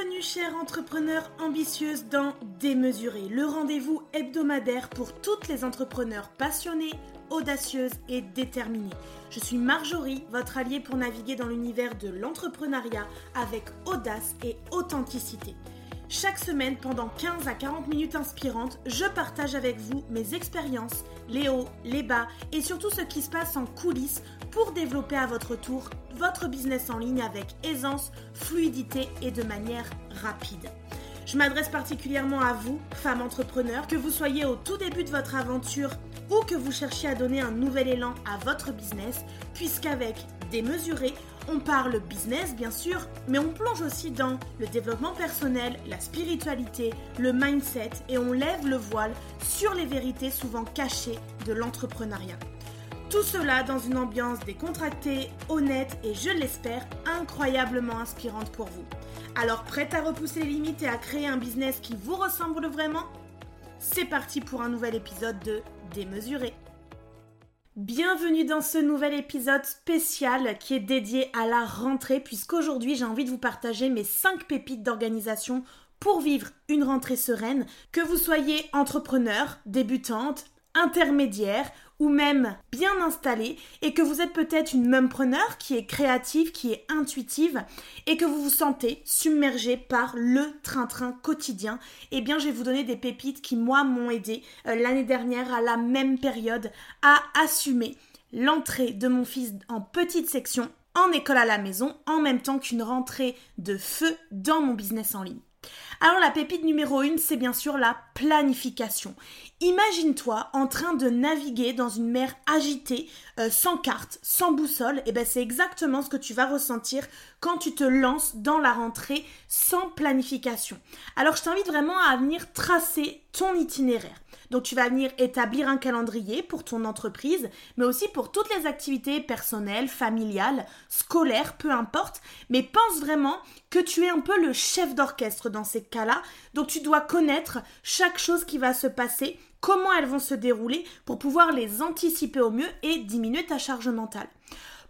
Bienvenue chers entrepreneurs ambitieuses dans Démesuré, le rendez-vous hebdomadaire pour toutes les entrepreneurs passionnés, audacieuses et déterminées. Je suis Marjorie, votre alliée pour naviguer dans l'univers de l'entrepreneuriat avec audace et authenticité. Chaque semaine, pendant 15 à 40 minutes inspirantes, je partage avec vous mes expériences, les hauts, les bas et surtout ce qui se passe en coulisses pour développer à votre tour votre business en ligne avec aisance, fluidité et de manière rapide. Je m'adresse particulièrement à vous, femmes entrepreneurs, que vous soyez au tout début de votre aventure ou que vous cherchiez à donner un nouvel élan à votre business, puisqu'avec Démesuré, on parle business bien sûr, mais on plonge aussi dans le développement personnel, la spiritualité, le mindset et on lève le voile sur les vérités souvent cachées de l'entrepreneuriat. Tout cela dans une ambiance décontractée, honnête et je l'espère incroyablement inspirante pour vous. Alors prête à repousser les limites et à créer un business qui vous ressemble vraiment? C'est parti pour un nouvel épisode de Démesuré. Bienvenue dans ce nouvel épisode spécial qui est dédié à la rentrée puisqu'aujourd'hui j'ai envie de vous partager mes 5 pépites d'organisation pour vivre une rentrée sereine, que vous soyez entrepreneur, débutante, intermédiaire ou même bien installé et que vous êtes peut-être une mumpreneur qui est créative, qui est intuitive et que vous vous sentez submergé par le train-train quotidien, eh bien je vais vous donner des pépites qui moi m'ont aidé euh, l'année dernière à la même période à assumer l'entrée de mon fils en petite section en école à la maison en même temps qu'une rentrée de feu dans mon business en ligne. Alors la pépite numéro 1, c'est bien sûr la planification. Imagine-toi en train de naviguer dans une mer agitée, euh, sans carte, sans boussole, et ben c'est exactement ce que tu vas ressentir quand tu te lances dans la rentrée sans planification. Alors je t'invite vraiment à venir tracer ton itinéraire. Donc tu vas venir établir un calendrier pour ton entreprise, mais aussi pour toutes les activités personnelles, familiales, scolaires, peu importe. Mais pense vraiment que tu es un peu le chef d'orchestre dans ces cas-là. Donc tu dois connaître chaque chose qui va se passer, comment elles vont se dérouler pour pouvoir les anticiper au mieux et diminuer ta charge mentale.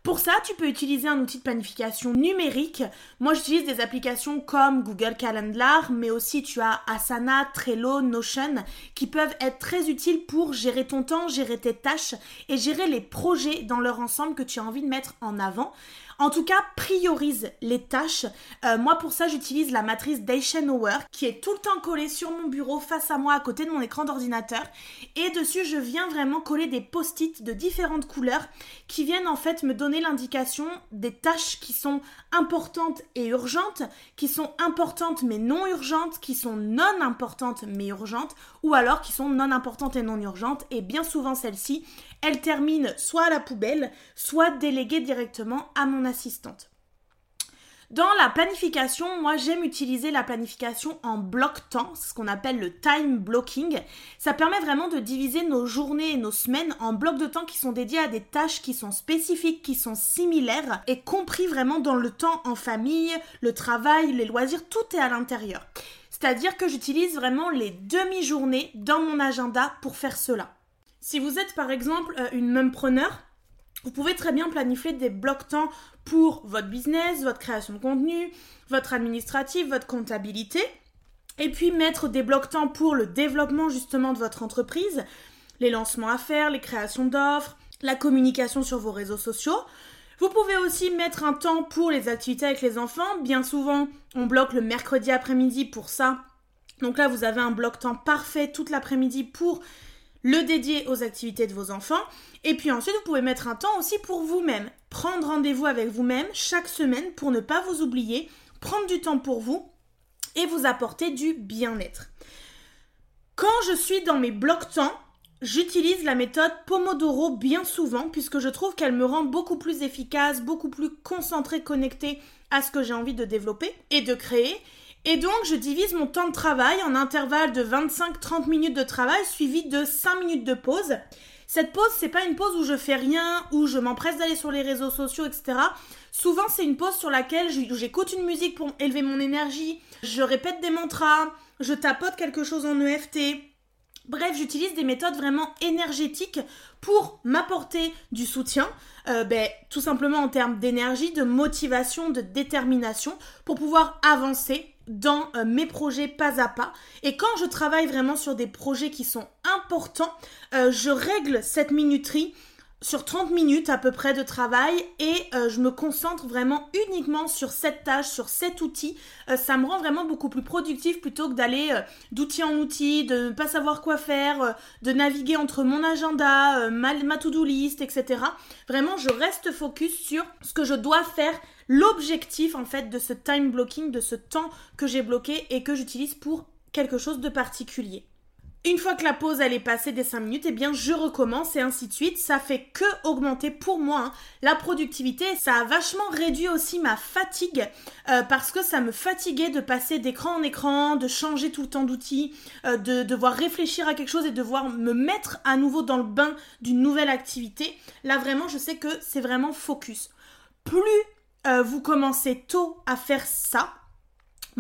Pour ça, tu peux utiliser un outil de planification numérique. Moi, j'utilise des applications comme Google Calendar, mais aussi tu as Asana, Trello, Notion, qui peuvent être très utiles pour gérer ton temps, gérer tes tâches et gérer les projets dans leur ensemble que tu as envie de mettre en avant. En tout cas, priorise les tâches. Euh, moi, pour ça, j'utilise la matrice d'Eisenhower qui est tout le temps collée sur mon bureau face à moi à côté de mon écran d'ordinateur. Et dessus, je viens vraiment coller des post-it de différentes couleurs qui viennent en fait me donner l'indication des tâches qui sont importantes et urgentes, qui sont importantes mais non urgentes, qui sont non importantes mais urgentes, ou alors qui sont non importantes et non urgentes. Et bien souvent, celles-ci, elles terminent soit à la poubelle, soit déléguées directement à mon assistante. Dans la planification, moi j'aime utiliser la planification en bloc temps, ce qu'on appelle le time blocking. Ça permet vraiment de diviser nos journées et nos semaines en blocs de temps qui sont dédiés à des tâches qui sont spécifiques, qui sont similaires et compris vraiment dans le temps en famille, le travail, les loisirs, tout est à l'intérieur. C'est-à-dire que j'utilise vraiment les demi-journées dans mon agenda pour faire cela. Si vous êtes par exemple euh, une même preneur, vous pouvez très bien planifier des blocs temps pour votre business, votre création de contenu, votre administratif, votre comptabilité. Et puis mettre des blocs temps pour le développement justement de votre entreprise, les lancements à faire, les créations d'offres, la communication sur vos réseaux sociaux. Vous pouvez aussi mettre un temps pour les activités avec les enfants. Bien souvent, on bloque le mercredi après-midi pour ça. Donc là, vous avez un bloc temps parfait toute l'après-midi pour le dédier aux activités de vos enfants. Et puis ensuite, vous pouvez mettre un temps aussi pour vous-même. Prendre rendez-vous avec vous-même chaque semaine pour ne pas vous oublier, prendre du temps pour vous et vous apporter du bien-être. Quand je suis dans mes blocs temps, j'utilise la méthode Pomodoro bien souvent puisque je trouve qu'elle me rend beaucoup plus efficace, beaucoup plus concentrée, connectée à ce que j'ai envie de développer et de créer. Et donc, je divise mon temps de travail en intervalles de 25-30 minutes de travail suivi de 5 minutes de pause. Cette pause, c'est pas une pause où je fais rien, où je m'empresse d'aller sur les réseaux sociaux, etc. Souvent, c'est une pause sur laquelle j'écoute une musique pour élever mon énergie, je répète des mantras, je tapote quelque chose en EFT. Bref, j'utilise des méthodes vraiment énergétiques pour m'apporter du soutien, euh, ben, tout simplement en termes d'énergie, de motivation, de détermination, pour pouvoir avancer dans euh, mes projets pas à pas. Et quand je travaille vraiment sur des projets qui sont importants, euh, je règle cette minuterie sur 30 minutes à peu près de travail et euh, je me concentre vraiment uniquement sur cette tâche, sur cet outil. Euh, ça me rend vraiment beaucoup plus productif plutôt que d'aller euh, d'outil en outil, de ne pas savoir quoi faire, de naviguer entre mon agenda, ma, ma to-do list, etc. Vraiment, je reste focus sur ce que je dois faire, l'objectif en fait de ce time blocking, de ce temps que j'ai bloqué et que j'utilise pour quelque chose de particulier. Une fois que la pause elle est passée des 5 minutes, eh bien je recommence et ainsi de suite. Ça fait que augmenter pour moi hein, la productivité. Ça a vachement réduit aussi ma fatigue euh, parce que ça me fatiguait de passer d'écran en écran, de changer tout le temps d'outils, euh, de devoir réfléchir à quelque chose et devoir me mettre à nouveau dans le bain d'une nouvelle activité. Là vraiment, je sais que c'est vraiment focus. Plus euh, vous commencez tôt à faire ça,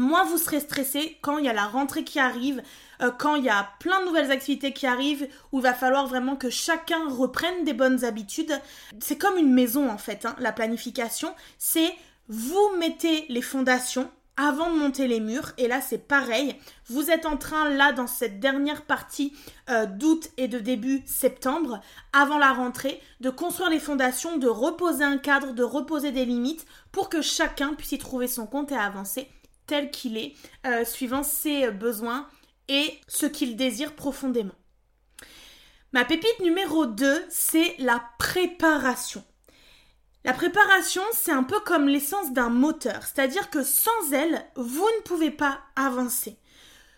moins vous serez stressé quand il y a la rentrée qui arrive, euh, quand il y a plein de nouvelles activités qui arrivent, où il va falloir vraiment que chacun reprenne des bonnes habitudes. C'est comme une maison en fait, hein, la planification. C'est vous mettez les fondations avant de monter les murs. Et là, c'est pareil. Vous êtes en train, là, dans cette dernière partie euh, d'août et de début septembre, avant la rentrée, de construire les fondations, de reposer un cadre, de reposer des limites pour que chacun puisse y trouver son compte et avancer tel qu'il est, euh, suivant ses besoins et ce qu'il désire profondément. Ma pépite numéro 2, c'est la préparation. La préparation, c'est un peu comme l'essence d'un moteur, c'est-à-dire que sans elle, vous ne pouvez pas avancer.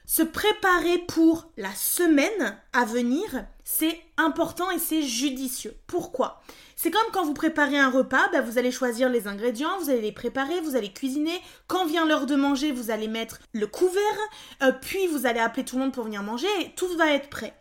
Se préparer pour la semaine à venir, c'est important et c'est judicieux. Pourquoi? C'est comme quand vous préparez un repas, bah, vous allez choisir les ingrédients, vous allez les préparer, vous allez cuisiner. Quand vient l'heure de manger, vous allez mettre le couvert, euh, puis vous allez appeler tout le monde pour venir manger et tout va être prêt.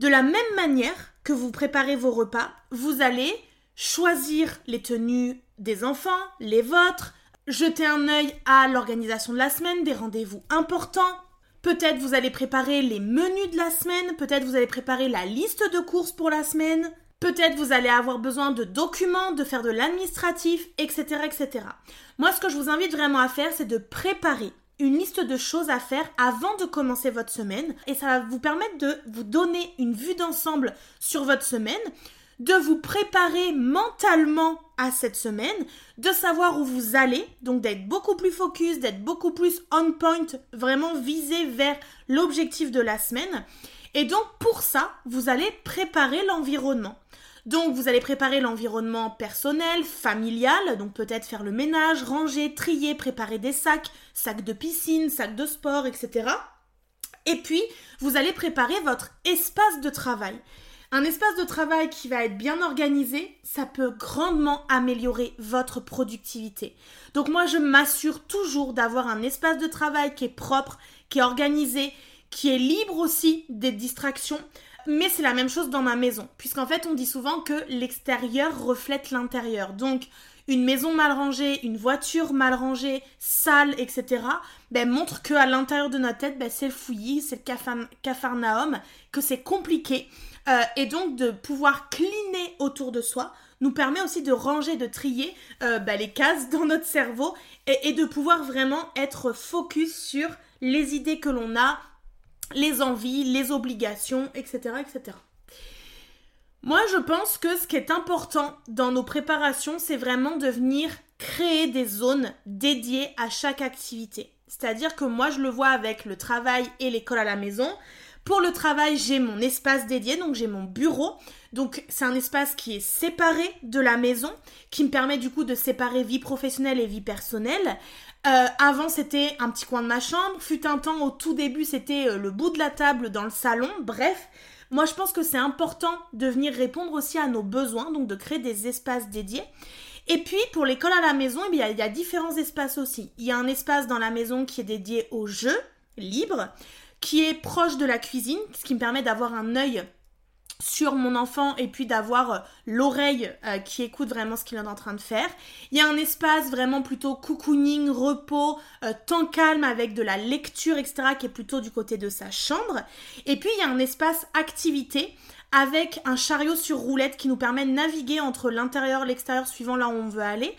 De la même manière que vous préparez vos repas, vous allez choisir les tenues des enfants, les vôtres, jeter un œil à l'organisation de la semaine, des rendez-vous importants, Peut-être vous allez préparer les menus de la semaine, peut-être vous allez préparer la liste de courses pour la semaine, peut-être vous allez avoir besoin de documents, de faire de l'administratif, etc., etc. Moi, ce que je vous invite vraiment à faire, c'est de préparer une liste de choses à faire avant de commencer votre semaine et ça va vous permettre de vous donner une vue d'ensemble sur votre semaine, de vous préparer mentalement à cette semaine, de savoir où vous allez, donc d'être beaucoup plus focus, d'être beaucoup plus on point, vraiment visé vers l'objectif de la semaine. Et donc pour ça, vous allez préparer l'environnement. Donc vous allez préparer l'environnement personnel, familial, donc peut-être faire le ménage, ranger, trier, préparer des sacs, sacs de piscine, sacs de sport, etc. Et puis, vous allez préparer votre espace de travail. Un espace de travail qui va être bien organisé, ça peut grandement améliorer votre productivité. Donc moi, je m'assure toujours d'avoir un espace de travail qui est propre, qui est organisé, qui est libre aussi des distractions. Mais c'est la même chose dans ma maison, puisqu'en fait, on dit souvent que l'extérieur reflète l'intérieur. Donc, une maison mal rangée, une voiture mal rangée, sale, etc., ben, montre qu'à l'intérieur de notre tête, ben, c'est le fouillis, c'est le cafarnaum, que c'est compliqué. Euh, et donc de pouvoir cleaner autour de soi nous permet aussi de ranger, de trier euh, bah, les cases dans notre cerveau et, de pouvoir vraiment être focus sur les idées que l'on a, les envies, les obligations, etc., etc. Moi, je pense que ce qui est important dans nos préparations, c'est vraiment de venir créer des zones dédiées à chaque activité. C'est-à-dire que moi, je le vois avec le travail et l'école à la maison. Pour le travail, j'ai mon espace dédié, donc j'ai mon bureau. Donc c'est un espace qui est séparé de la maison, qui me permet du coup de séparer vie professionnelle et vie personnelle. Euh, avant c'était un petit coin de ma chambre, fut un temps au tout début c'était euh, le bout de la table dans le salon, bref. Moi je pense que c'est important de venir répondre aussi à nos besoins, donc de créer des espaces dédiés. Et puis pour l'école à la maison, eh il y a différents espaces aussi. Il y a un espace dans la maison qui est dédié aux jeux libres qui est proche de la cuisine, ce qui me permet d'avoir un œil sur mon enfant et puis d'avoir euh, l'oreille euh, qui écoute vraiment ce qu'il est en train de faire. Il y a un espace vraiment plutôt cocooning, repos, euh, temps calme avec de la lecture, etc. qui est plutôt du côté de sa chambre. Et puis il y a un espace activité avec un chariot sur roulette qui nous permet de naviguer entre l'intérieur et l'extérieur suivant là où on veut aller.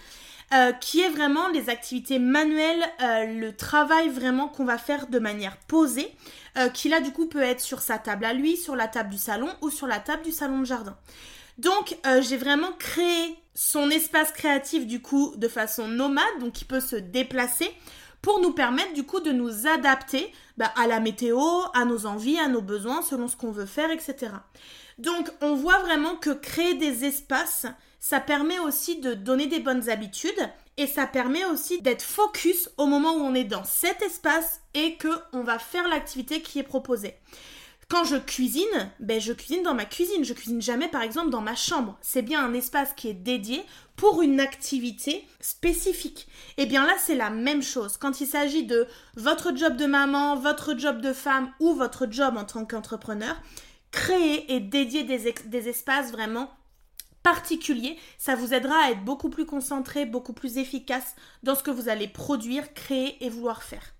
Qui est vraiment les activités manuelles, le travail vraiment qu'on va faire de manière posée. Euh, qui là du coup peut être sur sa table à lui, sur la table du salon ou sur la table du salon de jardin. Donc euh, j'ai vraiment créé son espace créatif du coup de façon nomade, donc il peut se déplacer pour nous permettre du coup de nous adapter bah, à la météo, à nos envies, à nos besoins, selon ce qu'on veut faire, etc. Donc on voit vraiment que créer des espaces, ça permet aussi de donner des bonnes habitudes et ça permet aussi d'être focus au moment où on est dans cet espace et que on va faire l'activité qui est proposée. Quand je cuisine, ben je cuisine dans ma cuisine, je cuisine jamais par exemple dans ma chambre. C'est bien un espace qui est dédié pour une activité spécifique. Et eh bien là, c'est la même chose. Quand il s'agit de votre job de maman, votre job de femme ou votre job en tant qu'entrepreneur, créer et dédier des, des espaces vraiment particulier, ça vous aidera à être beaucoup plus concentré, beaucoup plus efficace dans ce que vous allez produire, créer et vouloir faire.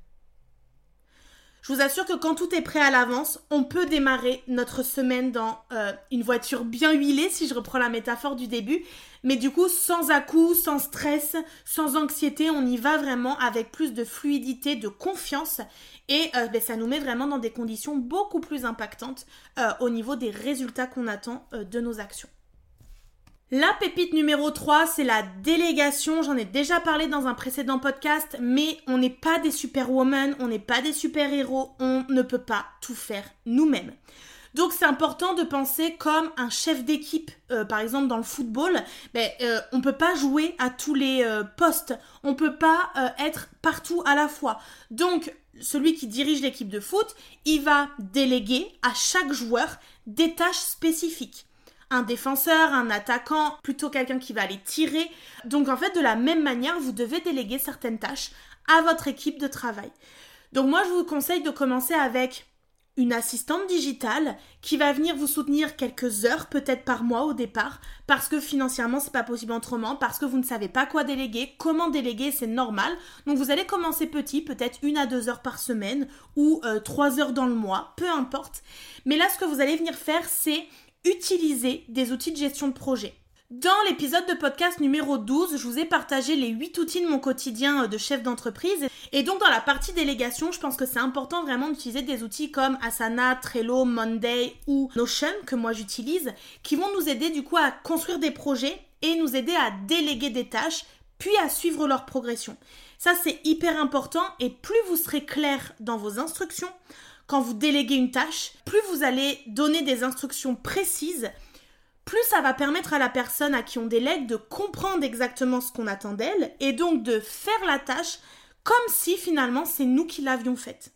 Je vous assure que quand tout est prêt à l'avance, on peut démarrer notre semaine dans euh, une voiture bien huilée, si je reprends la métaphore du début, mais du coup sans à-coup, sans stress, sans anxiété, on y va vraiment avec plus de fluidité, de confiance, et euh, ben, ça nous met vraiment dans des conditions beaucoup plus impactantes euh, au niveau des résultats qu'on attend de nos actions. La pépite numéro 3, c'est la délégation. J'en ai déjà parlé dans un précédent podcast, mais on n'est pas des superwomen, on n'est pas des super-héros, on ne peut pas tout faire nous-mêmes. Donc c'est important de penser comme un chef d'équipe. Euh, par exemple dans le football, ben, euh, on peut pas jouer à tous les euh, postes, on peut pas être partout à la fois. Donc celui qui dirige l'équipe de foot, il va déléguer à chaque joueur des tâches spécifiques un défenseur, un attaquant, plutôt quelqu'un qui va aller tirer. Donc en fait, de la même manière, vous devez déléguer certaines tâches à votre équipe de travail. Donc moi, je vous conseille de commencer avec une assistante digitale qui va venir vous soutenir quelques heures peut-être par mois au départ parce que financièrement c'est pas possible autrement parce que vous ne savez pas quoi déléguer comment déléguer c'est normal donc vous allez commencer petit peut-être une à deux heures par semaine ou euh, trois heures dans le mois peu importe mais là ce que vous allez venir faire c'est utiliser des outils de gestion de projet. Dans l'épisode de podcast numéro 12, je vous ai partagé les 8 outils de mon quotidien euh, de chef d'entreprise. Et donc dans la partie délégation, je pense que c'est important vraiment d'utiliser des outils comme Asana, Trello, Monday ou Notion que moi j'utilise, qui vont nous aider du coup à construire des projets et nous aider à déléguer des tâches, puis à suivre leur progression. Ça c'est hyper important et plus vous serez clair dans vos instructions, quand vous déléguez une tâche, plus vous allez donner des instructions précises, plus ça va permettre à la personne à qui on délègue de comprendre exactement ce qu'on attend d'elle et donc de faire la tâche comme si finalement c'est nous qui l'avions faite.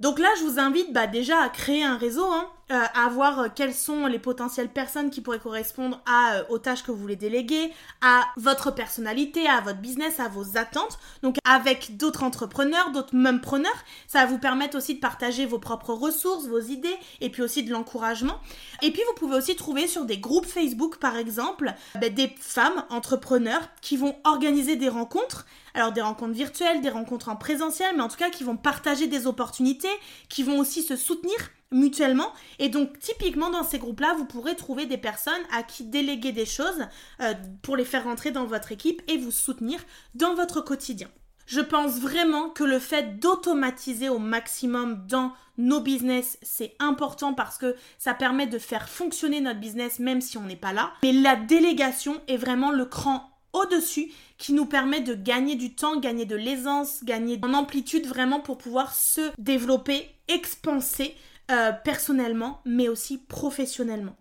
Donc là, je vous invite bah, déjà à créer un réseau, hein, euh, à voir euh, quelles sont les potentielles personnes qui pourraient correspondre à, euh, aux tâches que vous voulez déléguer, à votre personnalité, à votre business, à vos attentes. Donc avec d'autres entrepreneurs, d'autres mumpreneurs, ça va vous permettre aussi de partager vos propres ressources, vos idées, et puis aussi de l'encouragement. Et puis vous pouvez aussi trouver sur des groupes Facebook, par exemple, bah, des femmes entrepreneurs qui vont organiser des rencontres alors des rencontres virtuelles, des rencontres en présentiel, mais en tout cas qui vont partager des opportunités, qui vont aussi se soutenir mutuellement. Et donc typiquement dans ces groupes-là, vous pourrez trouver des personnes à qui déléguer des choses euh, pour les faire rentrer dans votre équipe et vous soutenir dans votre quotidien. Je pense vraiment que le fait d'automatiser au maximum dans nos business, c'est important parce que ça permet de faire fonctionner notre business même si on n'est pas là. Mais la délégation est vraiment le cran au-dessus qui nous permet de gagner du temps, gagner de l'aisance, gagner en amplitude vraiment pour pouvoir se développer, expanser euh, personnellement, mais aussi professionnellement.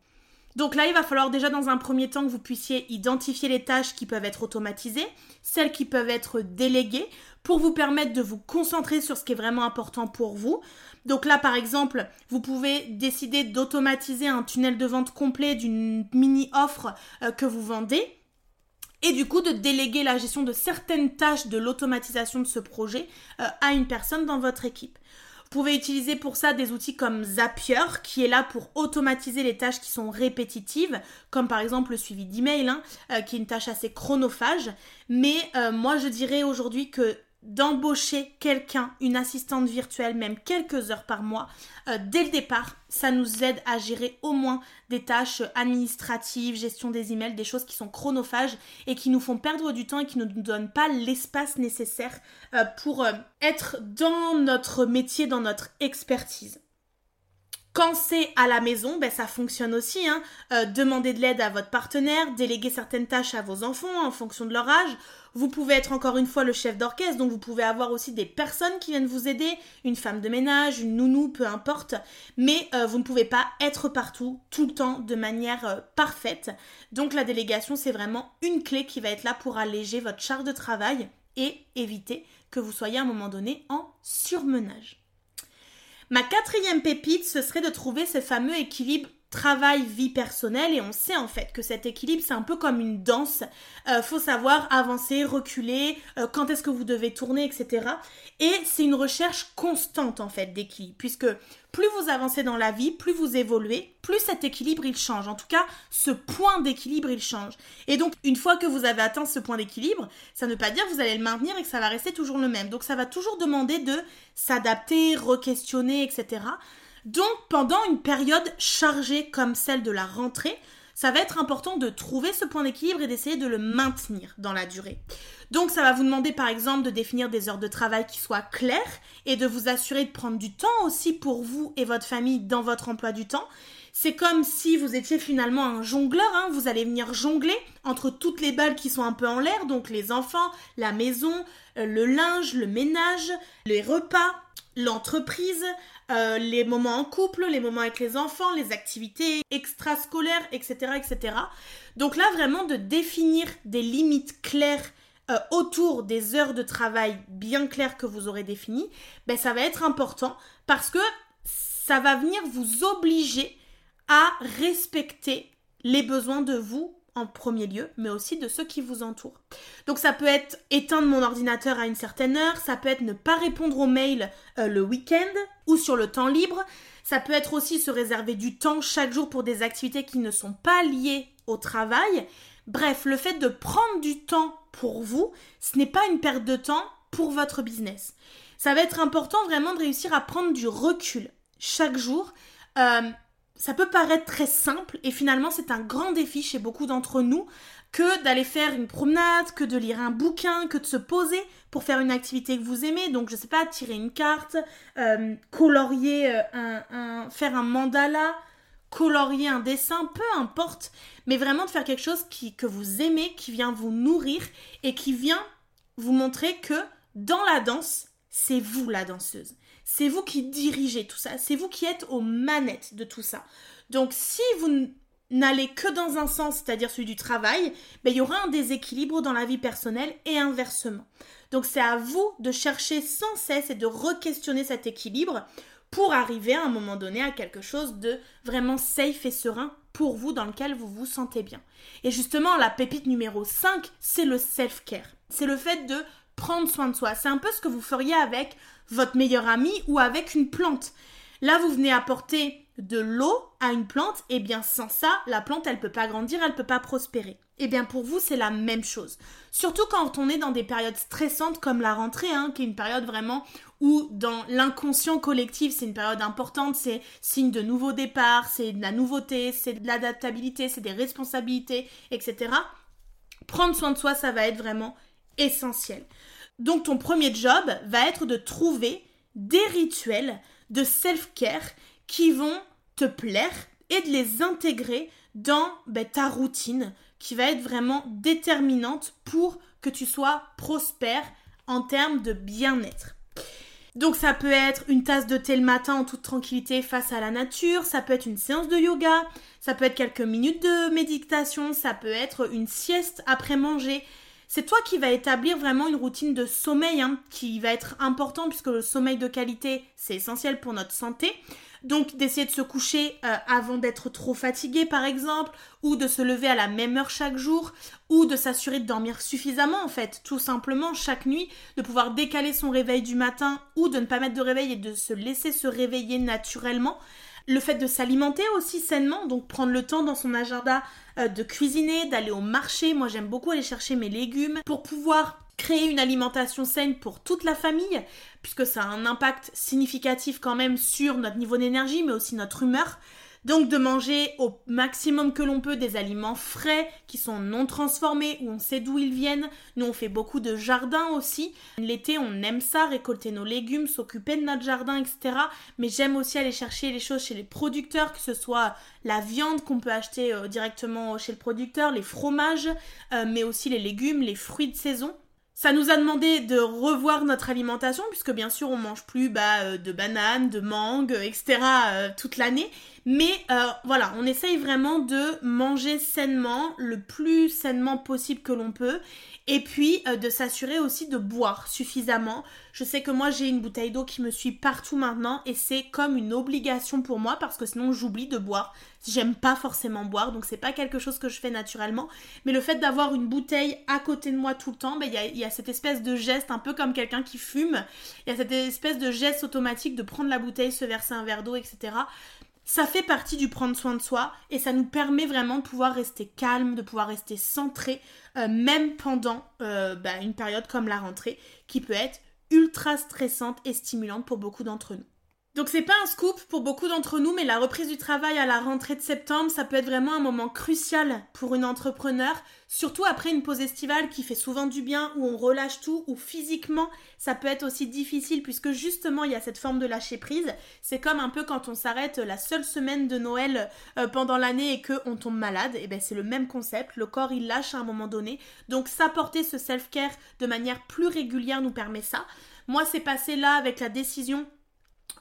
Donc là, il va falloir déjà dans un premier temps que vous puissiez identifier les tâches qui peuvent être automatisées, celles qui peuvent être déléguées, pour vous permettre de vous concentrer sur ce qui est vraiment important pour vous. Donc là, par exemple, vous pouvez décider d'automatiser un tunnel de vente complet d'une mini-offre euh, que vous vendez et du coup de déléguer la gestion de certaines tâches de l'automatisation de ce projet euh, à une personne dans votre équipe. Vous pouvez utiliser pour ça des outils comme Zapier, qui est là pour automatiser les tâches qui sont répétitives, comme par exemple le suivi d'email, hein, euh, qui est une tâche assez chronophage. Mais euh, moi, je dirais aujourd'hui que d'embaucher quelqu'un, une assistante virtuelle, même quelques heures par mois, euh, dès le départ, ça nous aide à gérer au moins des tâches administratives, gestion des emails, des choses qui sont chronophages et qui nous font perdre du temps et qui ne nous donnent pas l'espace nécessaire euh, pour euh, être dans notre métier, dans notre expertise. Quand c'est à la maison, ben ça fonctionne aussi. Hein. demandez de l'aide à votre partenaire, déléguer certaines tâches à vos enfants en fonction de leur âge, vous pouvez être encore une fois le chef d'orchestre, donc vous pouvez avoir aussi des personnes qui viennent vous aider, une femme de ménage, une nounou, peu importe, mais euh, vous ne pouvez pas être partout, tout le temps, de manière euh, parfaite. Donc la délégation, c'est vraiment une clé qui va être là pour alléger votre charge de travail et éviter que vous soyez à un moment donné en surmenage. Ma quatrième pépite, ce serait de trouver ce fameux équilibre travail, vie personnelle, et on sait en fait que cet équilibre, c'est un peu comme une danse. Euh, faut savoir avancer, reculer, euh, quand est-ce que vous devez tourner, etc. Et c'est une recherche constante en fait d'équilibre, puisque plus vous avancez dans la vie, plus vous évoluez, plus cet équilibre il change. En tout cas, ce point d'équilibre il change. Et donc, une fois que vous avez atteint ce point d'équilibre, ça ne veut pas dire que vous allez le maintenir et que ça va rester toujours le même. Donc, ça va toujours demander de s'adapter, re-questionner, etc. Donc pendant une période chargée comme celle de la rentrée, ça va être important de trouver ce point d'équilibre et d'essayer de le maintenir dans la durée. Donc ça va vous demander par exemple de définir des heures de travail qui soient claires et de vous assurer de prendre du temps aussi pour vous et votre famille dans votre emploi du temps. C'est comme si vous étiez finalement un jongleur, hein. vous allez venir jongler entre toutes les balles qui sont un peu en l'air, donc les enfants, la maison, euh, le linge, le ménage, les repas, l'entreprise, euh, les moments en couple, les moments avec les enfants, les activités extrascolaires, etc., etc. Donc là, vraiment de définir des limites claires euh, autour des heures de travail bien claires que vous aurez définies, ben, ça va être important parce que ça va venir vous obliger à respecter les besoins de vous en premier lieu, mais aussi de ceux qui vous entourent. Donc ça peut être éteindre mon ordinateur à une certaine heure, ça peut être ne pas répondre aux mails euh, le week-end ou sur le temps libre, ça peut être aussi se réserver du temps chaque jour pour des activités qui ne sont pas liées au travail. Bref, le fait de prendre du temps pour vous, ce n'est pas une perte de temps pour votre business. Ça va être important vraiment de réussir à prendre du recul chaque jour. Euh, ça peut paraître très simple et finalement c'est un grand défi chez beaucoup d'entre nous que d'aller faire une promenade, que de lire un bouquin, que de se poser pour faire une activité que vous aimez. Donc je sais pas, tirer une carte, euh, colorier euh, un, faire un mandala, colorier un dessin, peu importe, mais vraiment de faire quelque chose qui, que vous aimez, qui vient vous nourrir et qui vient vous montrer que dans la danse, c'est vous la danseuse. C'est vous qui dirigez tout ça. C'est vous qui êtes aux manettes de tout ça. Donc si vous n'allez que dans un sens, c'est-à-dire celui du travail, ben, il y aura un déséquilibre dans la vie personnelle et inversement. Donc c'est à vous de chercher sans cesse et de re-questionner cet équilibre pour arriver à un moment donné à quelque chose de vraiment safe et serein pour vous dans lequel vous vous sentez bien. Et justement, la pépite numéro 5, c'est le self-care. C'est le fait de prendre soin de soi. C'est un peu ce que vous feriez avec votre meilleur ami ou avec une plante. Là, vous venez apporter de l'eau à une plante, et bien sans ça, la plante, elle peut pas grandir, elle peut pas prospérer. Et bien pour vous, c'est la même chose. Surtout quand on est dans des périodes stressantes comme la rentrée, hein, qui est une période vraiment où dans l'inconscient collectif, c'est une période importante, c'est signe de nouveau départ, c'est de la nouveauté, c'est de l'adaptabilité, c'est des responsabilités, etc. Prendre soin de soi, ça va être vraiment essentiel. Donc ton premier job va être de trouver des rituels de self-care qui vont te plaire et de les intégrer dans ben, ta routine qui va être vraiment déterminante pour que tu sois prospère en termes de bien-être. Donc ça peut être une tasse de thé le matin en toute tranquillité face à la nature, ça peut être une séance de yoga, ça peut être quelques minutes de méditation, ça peut être une sieste après manger, c'est toi qui vas établir vraiment une routine de sommeil hein, qui va être important puisque le sommeil de qualité c'est essentiel pour notre santé. Donc d'essayer de se coucher euh, avant d'être trop fatigué par exemple, ou de se lever à la même heure chaque jour, ou de s'assurer de dormir suffisamment en fait, tout simplement chaque nuit, de pouvoir décaler son réveil du matin ou de ne pas mettre de réveil et de se laisser se réveiller naturellement. Le fait de s'alimenter aussi sainement, donc prendre le temps dans son agenda euh, de cuisiner, d'aller au marché. Moi j'aime beaucoup aller chercher mes légumes pour pouvoir créer une alimentation saine pour toute la famille, puisque ça a un impact significatif quand même sur notre niveau d'énergie, mais aussi notre humeur. Donc de manger au maximum que l'on peut des aliments frais qui sont non transformés où on sait d'où ils viennent. Nous on fait beaucoup de jardin aussi. L'été on aime ça, récolter nos légumes, s'occuper de notre jardin, etc. Mais j'aime aussi aller chercher les choses chez les producteurs, que ce soit la viande qu'on peut acheter euh, directement chez le producteur, les fromages, euh, mais aussi les légumes, les fruits de saison. Ça nous a demandé de revoir notre alimentation, puisque bien sûr on mange plus bah, euh, de bananes, de mangues, etc. Toute l'année. Mais euh, voilà, on essaye vraiment de manger sainement, le plus sainement possible que l'on peut. Et puis de s'assurer aussi de boire suffisamment. Je sais que moi j'ai une bouteille d'eau qui me suit partout maintenant et c'est comme une obligation pour moi parce que sinon j'oublie de boire. J'aime pas forcément boire, donc c'est pas quelque chose que je fais naturellement. Mais le fait d'avoir une bouteille à côté de moi tout le temps, ben, il y, a, cette espèce de geste, un peu comme quelqu'un qui fume. Il y a cette espèce de geste automatique de prendre la bouteille, se verser un verre d'eau, etc. Ça fait partie du prendre soin de soi et ça nous permet vraiment de pouvoir rester calme, de pouvoir rester centré, euh, même pendant euh, ben, une période comme la rentrée, qui peut être ultra stressante et stimulante pour beaucoup d'entre nous. Donc c'est pas un scoop pour beaucoup d'entre nous, mais la reprise du travail à la rentrée de septembre, ça peut être vraiment un moment crucial pour une entrepreneur, surtout après une pause estivale qui fait souvent du bien, où on relâche tout, ou physiquement ça peut être aussi difficile puisque justement il y a cette forme de lâcher prise. C'est comme un peu quand on s'arrête la seule semaine de Noël euh, pendant l'année et que on tombe malade, et ben c'est le même concept. Le corps il lâche à un moment donné, donc s'apporter ce self-care de manière plus régulière nous permet ça. Moi c'est passé là avec la décision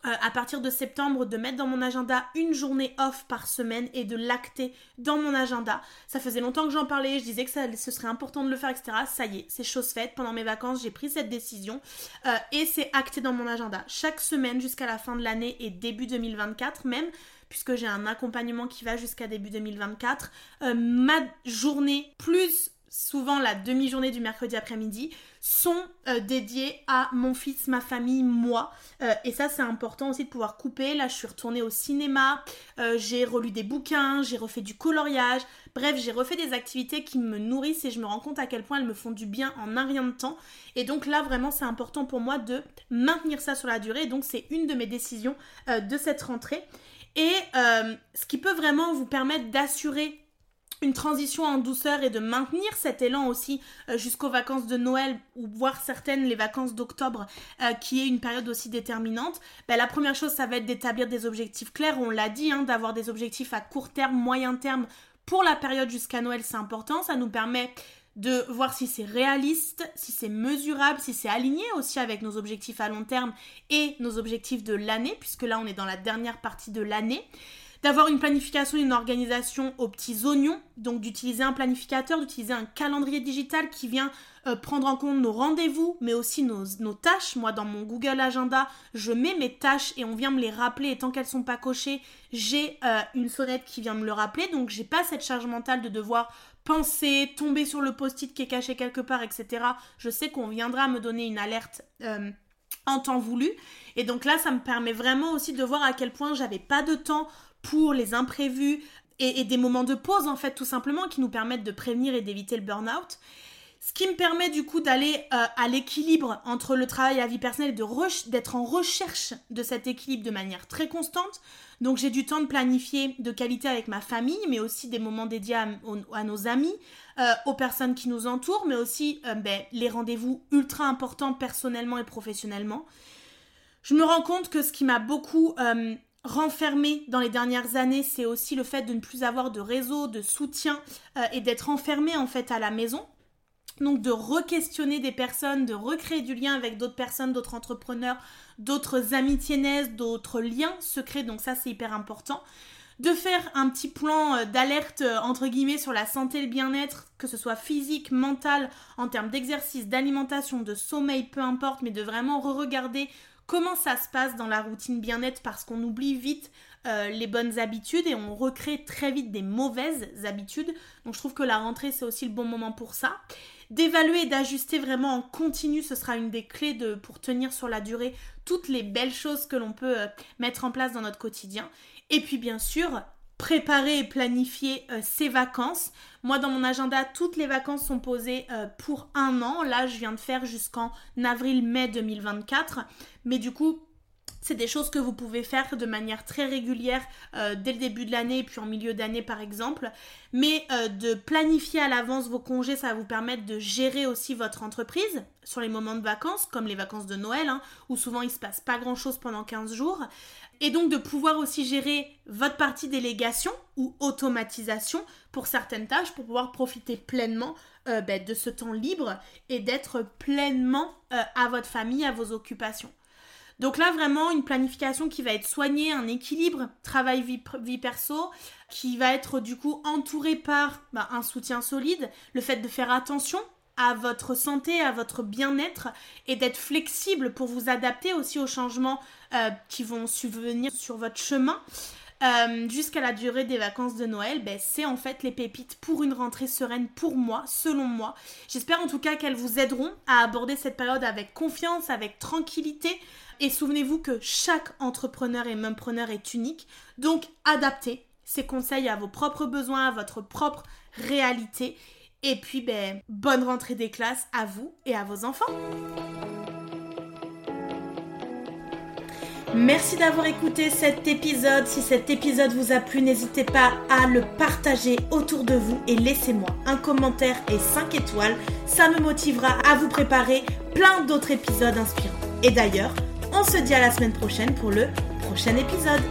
euh, à partir de septembre de mettre dans mon agenda une journée off par semaine et de l'acter dans mon agenda. Ça faisait longtemps que j'en parlais, je disais que ce serait important de le faire, etc. Ça y est, c'est chose faite. Pendant mes vacances, j'ai pris cette décision euh, et c'est acté dans mon agenda. Chaque semaine jusqu'à la fin de l'année et début 2024 même, puisque j'ai un accompagnement qui va jusqu'à début 2024, euh, ma journée plus souvent la demi-journée du mercredi après-midi, sont euh, dédiés à mon fils, ma famille, moi. Euh, et ça, c'est important aussi de pouvoir couper. Là, je suis retournée au cinéma, euh, j'ai relu des bouquins, j'ai refait du coloriage. Bref, j'ai refait des activités qui me nourrissent et je me rends compte à quel point elles me font du bien en un rien de temps. Et donc là, vraiment, c'est important pour moi de maintenir ça sur la durée. Donc, c'est une de mes décisions de cette rentrée. Et ce qui peut vraiment vous permettre d'assurer une transition en douceur et de maintenir cet élan aussi euh, jusqu'aux vacances de Noël ou voire certaines les vacances d'octobre euh, qui est une période aussi déterminante, ben, la première chose ça va être d'établir des objectifs clairs, on l'a dit, hein, d'avoir des objectifs à court terme, moyen terme pour la période jusqu'à Noël c'est important, ça nous permet de voir si c'est réaliste, si c'est mesurable, si c'est aligné aussi avec nos objectifs à long terme et nos objectifs de l'année, puisque là on est dans la dernière partie de l'année d'avoir une planification une organisation aux petits oignons, donc d'utiliser un planificateur, d'utiliser un calendrier digital qui vient euh, prendre en compte nos rendez-vous, mais aussi nos, tâches. Moi, dans mon Google Agenda, je mets mes tâches et on vient me les rappeler. Et tant qu'elles sont pas cochées, j'ai euh, une sonnette qui vient me le rappeler. Donc, j'ai pas cette charge mentale de devoir penser, tomber sur le post-it qui est caché quelque part, etc. Je sais qu'on viendra me donner une alerte. Euh, en temps voulu. Et donc là, ça me permet vraiment aussi de voir à quel point j'avais pas de temps pour les imprévus et, des moments de pause en fait tout simplement qui nous permettent de prévenir et d'éviter le burn-out. Ce qui me permet du coup d'aller euh, à l'équilibre entre le travail et la vie personnelle d'être en recherche de cet équilibre de manière très constante. Donc j'ai du temps de planifier de qualité avec ma famille, mais aussi des moments dédiés à, nos amis, euh, aux personnes qui nous entourent, mais aussi euh, ben, les rendez-vous ultra importants personnellement et professionnellement. Je me rends compte que ce qui m'a beaucoup renfermé dans les dernières années, c'est aussi le fait de ne plus avoir de réseau, de soutien euh, et d'être enfermé en fait à la maison. Donc de re-questionner des personnes, de recréer du lien avec d'autres personnes, d'autres entrepreneurs, d'autres amitiés d'autres liens secrets, donc ça c'est hyper important de faire un petit plan euh, d'alerte euh, entre guillemets sur la santé et le bien-être, que ce soit physique, mental, en termes d'exercice, d'alimentation, de sommeil, peu importe, mais de vraiment re-regarder comment ça se passe dans la routine bien-être parce qu'on oublie vite euh, les bonnes habitudes et on recrée très vite des mauvaises habitudes. Donc je trouve que la rentrée c'est aussi le bon moment pour ça. D'évaluer et d'ajuster vraiment en continu, ce sera une des clés de, pour tenir sur la durée toutes les belles choses que l'on peut euh, mettre en place dans notre quotidien. Et puis bien sûr, préparer et planifier euh, ses vacances. Moi, dans mon agenda, toutes les vacances sont posées euh, pour un an. Là, je viens de faire jusqu'en avril-mai 2024. Mais du coup, c'est des choses que vous pouvez faire de manière très régulière euh, dès le début de l'année et puis en milieu d'année par exemple. Mais de planifier à l'avance vos congés, ça va vous permettre de gérer aussi votre entreprise sur les moments de vacances, comme les vacances de Noël, hein, où souvent il se passe pas grand chose pendant 15 jours et donc de pouvoir aussi gérer votre partie délégation ou automatisation pour certaines tâches pour pouvoir profiter pleinement euh, ben, de ce temps libre et d'être pleinement euh, à votre famille, à vos occupations. Donc là vraiment une planification qui va être soignée, un équilibre travail-vie vie perso, qui va être du coup entouré par ben, un soutien solide, le fait de faire attention à votre santé, à votre bien-être et d'être flexible pour vous adapter aussi aux changements euh, qui vont subvenir sur votre chemin. Euh, jusqu'à la durée des vacances de Noël, ben, c'est en fait les pépites pour une rentrée sereine pour moi, selon moi. J'espère en tout cas qu'elles vous aideront à aborder cette période avec confiance, avec tranquillité. Et souvenez-vous que chaque entrepreneur et preneur est unique. Donc adaptez ces conseils à vos propres besoins, à votre propre réalité. Et puis, ben, bonne rentrée des classes à vous et à vos enfants. Merci d'avoir écouté cet épisode. Si cet épisode vous a plu, n'hésitez pas à le partager autour de vous et laissez-moi un commentaire et 5 étoiles. Ça me motivera à vous préparer plein d'autres épisodes inspirants. Et d'ailleurs, on se dit à la semaine prochaine pour le prochain épisode.